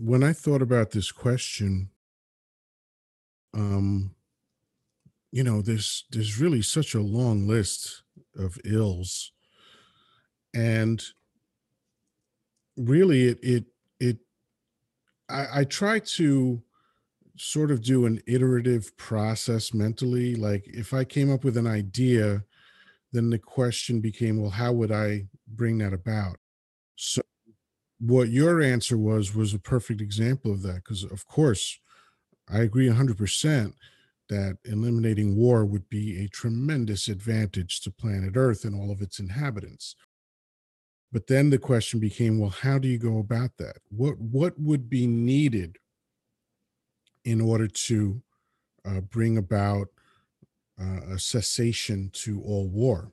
when I thought about this question, um, you know, there's there's really such a long list of ills, and really, it it it. I, I try to sort of do an iterative process mentally. Like if I came up with an idea, then the question became, well, how would I bring that about? So what your answer was was a perfect example of that because of course i agree 100% that eliminating war would be a tremendous advantage to planet earth and all of its inhabitants. But then the question became well how do you go about that? What what would be needed in order to uh, bring about uh, a cessation to all war?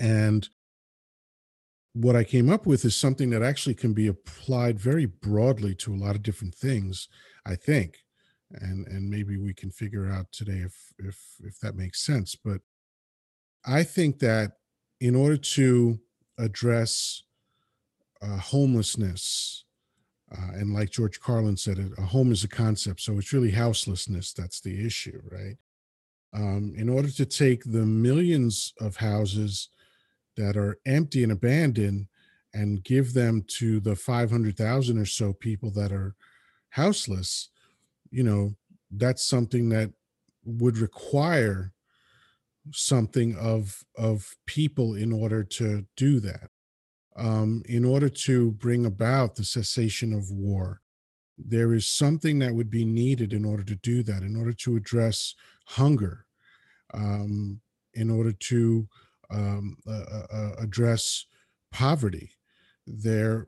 And what I came up with is something that actually can be applied very broadly to a lot of different things, I think. And and maybe we can figure out today if if if that makes sense. But I think that in order to address uh, homelessness, uh, and like George Carlin said, a home is a concept, so it's really houselessness that's the issue, right? Um, in order to take the millions of houses that are empty and abandoned and give them to the 500,000 or so people that are houseless, you know, that's something that would require something of of people in order to do that. Um, in order to bring about the cessation of war, there is something that would be needed in order to do that, in order to address hunger, um, in order to um, uh, uh, address poverty. There,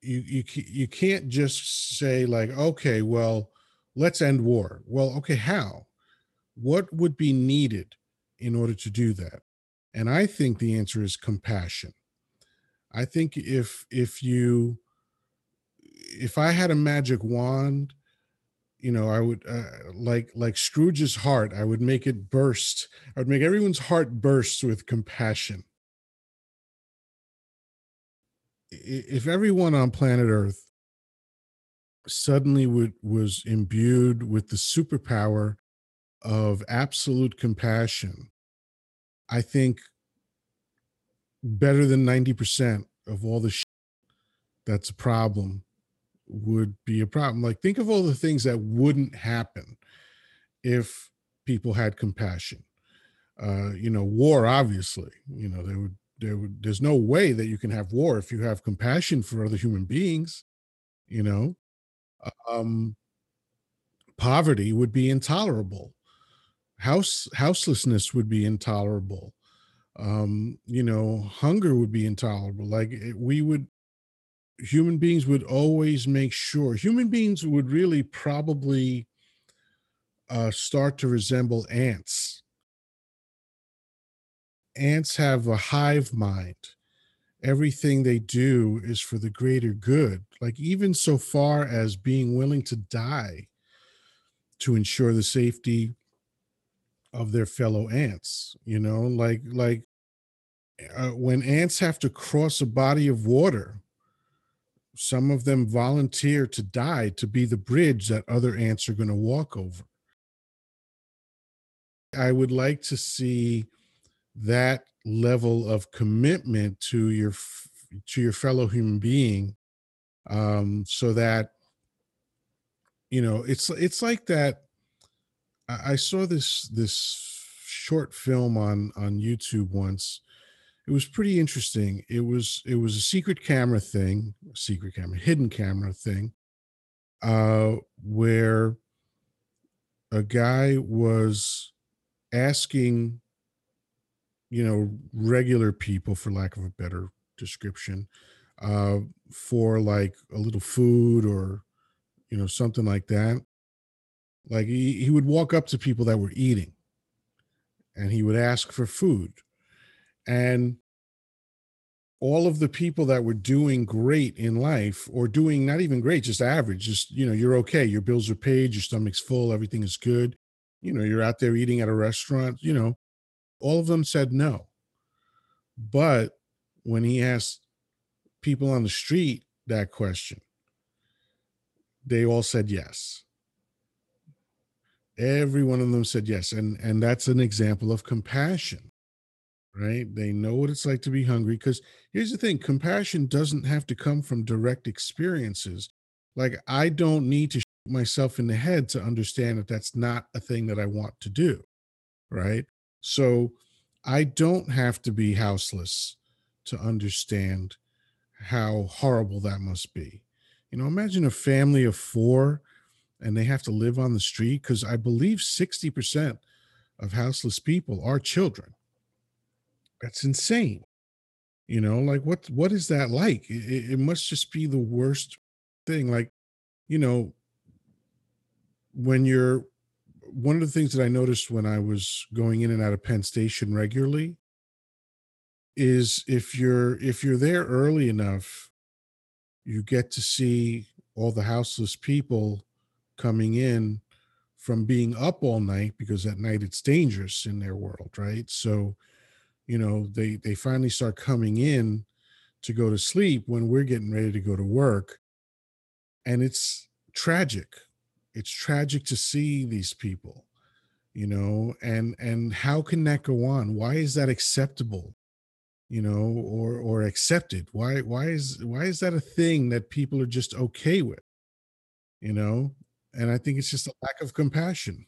you you you can't just say like, okay, well, let's end war. Well, okay, how? What would be needed in order to do that? And I think the answer is compassion. I think if if you if I had a magic wand you know i would uh, like like scrooge's heart i would make it burst i would make everyone's heart burst with compassion. If everyone on planet earth suddenly would, was imbued with the superpower of absolute compassion i think better than 90% of all the that's a problem would be a problem. Like, think of all the things that wouldn't happen if people had compassion. Uh, you know, war, obviously, you know, there would, there would, there's no way that you can have war if you have compassion for other human beings, you know. Um, poverty would be intolerable. House houselessness would be intolerable. Um, you know, hunger would be intolerable. Like it, we would human beings would always make sure human beings would really probably uh, start to resemble ants. Ants have a hive mind. Everything they do is for the greater good, like even so far as being willing to die to ensure the safety of their fellow ants. You know, like like uh, when ants have to cross a body of water some of them volunteer to die to be the bridge that other ants are going to walk over. I would like to see that level of commitment to your to your fellow human being um so that you know it's it's like that I saw this this short film on on YouTube once it was pretty interesting. It was it was a secret camera thing, secret camera, hidden camera thing, uh, where a guy was asking, you know, regular people, for lack of a better description, uh, for like a little food or, you know, something like that. Like he, he would walk up to people that were eating and he would ask for food and all of the people that were doing great in life or doing not even great just average just you know you're okay your bills are paid your stomach's full everything is good you know you're out there eating at a restaurant you know all of them said no but when he asked people on the street that question they all said yes. Every one of them said yes. And and that's an example of compassion, right? They know what it's like to be hungry. Because here's the thing compassion doesn't have to come from direct experiences. Like, I don't need to shoot myself in the head to understand that that's not a thing that I want to do, right? So I don't have to be houseless to understand how horrible that must be. You know, imagine a family of four and they have to live on the street because I believe 60% of houseless people are children. That's insane. You know, like what what is that like? It, it must just be the worst thing. Like, you know, when you're one of the things that I noticed when I was going in and out of Penn Station regularly is if you're if you're there early enough, you get to see all the houseless people coming in from being up all night because at night it's dangerous in their world, right? So, you know, they they finally start coming in to go to sleep when we're getting ready to go to work. And it's tragic. It's tragic to see these people, you know, and and how can that go on? Why is that acceptable? You know, or or accepted? Why why is why is that a thing that people are just okay with? You know? And I think it's just a lack of compassion.